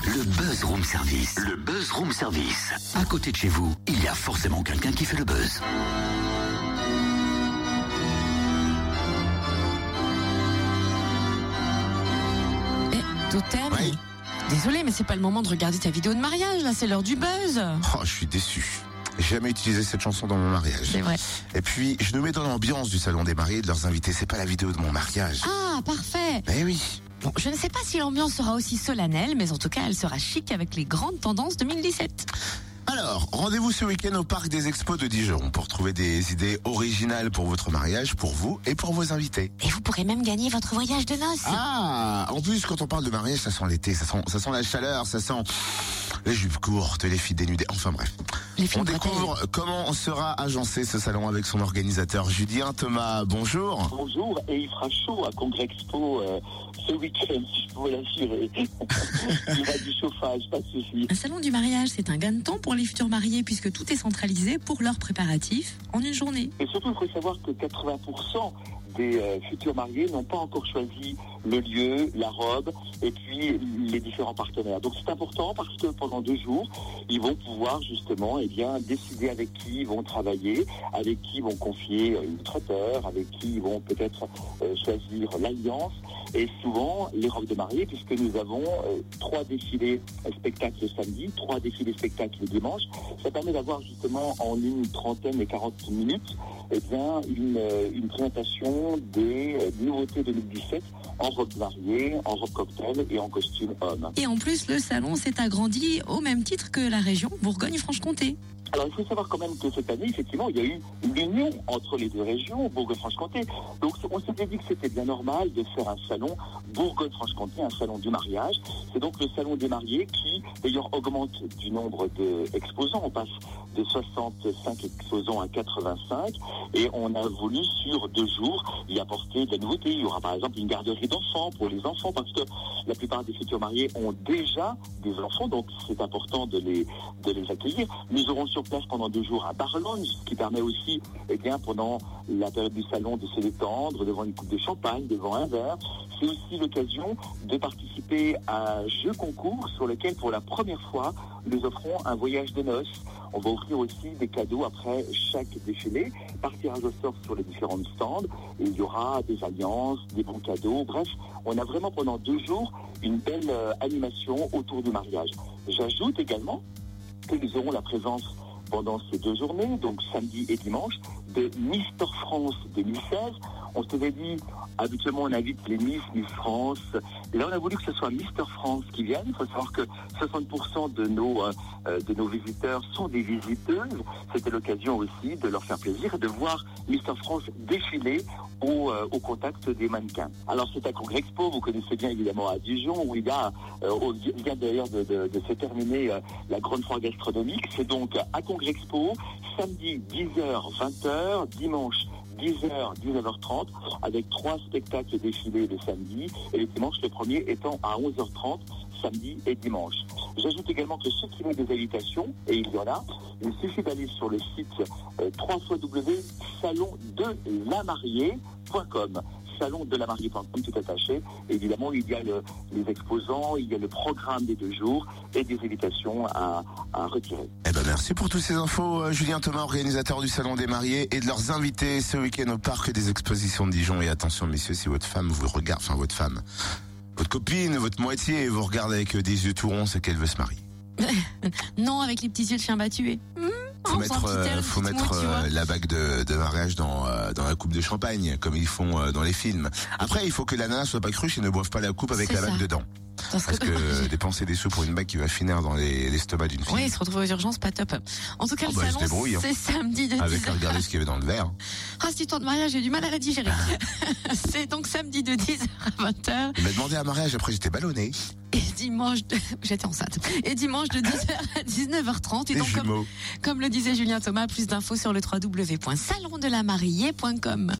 Le Buzz Room Service. Le Buzz Room Service. À côté de chez vous, il y a forcément quelqu'un qui fait le buzz. Eh, Totem Oui. Désolé, mais c'est pas le moment de regarder ta vidéo de mariage, là, c'est l'heure du buzz. Oh, je suis déçu. J'ai jamais utilisé cette chanson dans mon mariage. C'est vrai. Et puis, je nous mets dans l'ambiance du salon des mariés et de leurs invités. C'est pas la vidéo de mon mariage. Ah, parfait. Mais oui. Je ne sais pas si l'ambiance sera aussi solennelle, mais en tout cas, elle sera chic avec les grandes tendances 2017. Alors, rendez-vous ce week-end au Parc des Expos de Dijon pour trouver des idées originales pour votre mariage, pour vous et pour vos invités. Et vous pourrez même gagner votre voyage de noces. Ah, en plus, quand on parle de mariage, ça sent l'été, ça sent, ça sent la chaleur, ça sent les jupes courtes, les filles dénudées. Enfin bref. les On découvre comment sera agencé ce salon avec son organisateur Julien Thomas. Bonjour. Bonjour, et il fera chaud à Congrès Expo euh, ce week-end, si je peux vous l'assurer. il y aura du chauffage, pas de souci. Un salon du mariage, c'est un gain de temps pour les futurs mariés puisque tout est centralisé pour leurs préparatifs en une journée. Et surtout, il faut savoir que 80% des euh, futurs mariés n'ont pas encore choisi le lieu, la robe et puis les différents partenaires. Donc c'est important parce que pendant deux jours, ils vont pouvoir justement eh bien, décider avec qui ils vont travailler, avec qui ils vont confier euh, le traiteur, avec qui ils vont peut-être euh, choisir l'alliance. Et souvent, les robes de mariée, puisque nous avons trois défilés spectacles le samedi, trois défilés spectacles le dimanche, ça permet d'avoir justement en une trentaine et 40 minutes eh bien, une, euh, présentation des euh, nouveautés 2017 en robe mariée, en robe cocktail et en costume homme. Et en plus, le salon s'est agrandi au même titre que la région Bourgogne-Franche-Comté. Alors il faut savoir quand même que cette année, effectivement, il y a eu une union entre les deux régions, Bourgogne-Franche-Comté. Donc on s'était dit que c'était bien normal de faire un salon Bourgogne-Franche-Comté, un salon du mariage. C'est donc le salon des mariés qui, d'ailleurs, augmente du nombre d'exposants. On passe de 65 exposants à 85 et on a voulu sur deux jours y apporter de la nouveauté. Il y aura par exemple une garderie d'enfants pour les enfants parce que la plupart des futurs mariés ont déjà des enfants, donc c'est important de les, de les accueillir. Nous aurons sur pendant deux jours un bar lounge, ce qui permet aussi, eh bien, pendant la période du salon, de se détendre devant une coupe de champagne, devant un verre. C'est aussi l'occasion de participer à un jeu concours sur lequel, pour la première fois, nous offrons un voyage de noces. On va offrir aussi des cadeaux après chaque défilé, par tirage au sort sur les différents stands. Et il y aura des alliances, des bons cadeaux. Bref, on a vraiment pendant deux jours une belle euh, animation autour du mariage. J'ajoute également que nous aurons la présence pendant ces deux journées, donc samedi et dimanche, de Mister France 2016. On s'était dit, habituellement on invite les Miss, Miss France. Là on a voulu que ce soit Mister France qui vienne. Il faut savoir que 60% de nos, euh, euh, de nos visiteurs sont des visiteuses. C'était l'occasion aussi de leur faire plaisir et de voir Mister France défiler au, euh, au contact des mannequins. Alors c'est à Congrès Expo, vous connaissez bien évidemment à Dijon, où il y a, euh, d'ailleurs de, se terminer la grande foire gastronomique. C'est donc à Congrès Expo, samedi 10h, 20h, dimanche 10h, 19h30, avec trois spectacles défilés le samedi, et le dimanche, le premier étant à 11h30, samedi et dimanche. J'ajoute également que ceux qui veulent des invitations, et il y en a, il suffit d'aller sur le site euh, www.salondelamariée.com salon de la mariée.com tout attaché. Évidemment, il y a le- les exposants, il y a le programme des deux jours et des invitations à, à retirer. Eh ben merci pour toutes ces infos, euh, Julien Thomas, organisateur du Salon des mariés et de leurs invités ce week-end au Parc des Expositions de Dijon. Et attention, messieurs, si votre femme vous regarde, enfin votre femme, votre copine, votre moitié vous regarde avec des yeux tout ronds, c'est qu'elle veut se marier. Non, avec les petits yeux de chien battu. Mmh, Faut mettre, euh, faut mettre euh, la bague de, de mariage dans, euh, dans la coupe de champagne, comme ils font dans les films. Après, il faut que la nana soit pas cruche et ne boive pas la coupe avec la bague ça. dedans. Ça serait Parce que dépenser des sous pour une bague qui va finir dans les- l'estomac d'une fille. Oui, se retrouver aux urgences, pas top. En tout cas, Ah le bah, salon, hein. c'est samedi de Avec 10h. à regarder ce qu'il y avait dans le verre. Histoire de mariage, j'ai du mal à la digérer. c'est donc samedi de 10h à 20h Il m'a demandé un mariage, après j'étais ballonné. et dimanche de... J'étais enceinte. Et dimanche de 10h à 19h30. Et donc, comme, le disait Julien Thomas, plus d'infos sur le www.salondelamariée.com.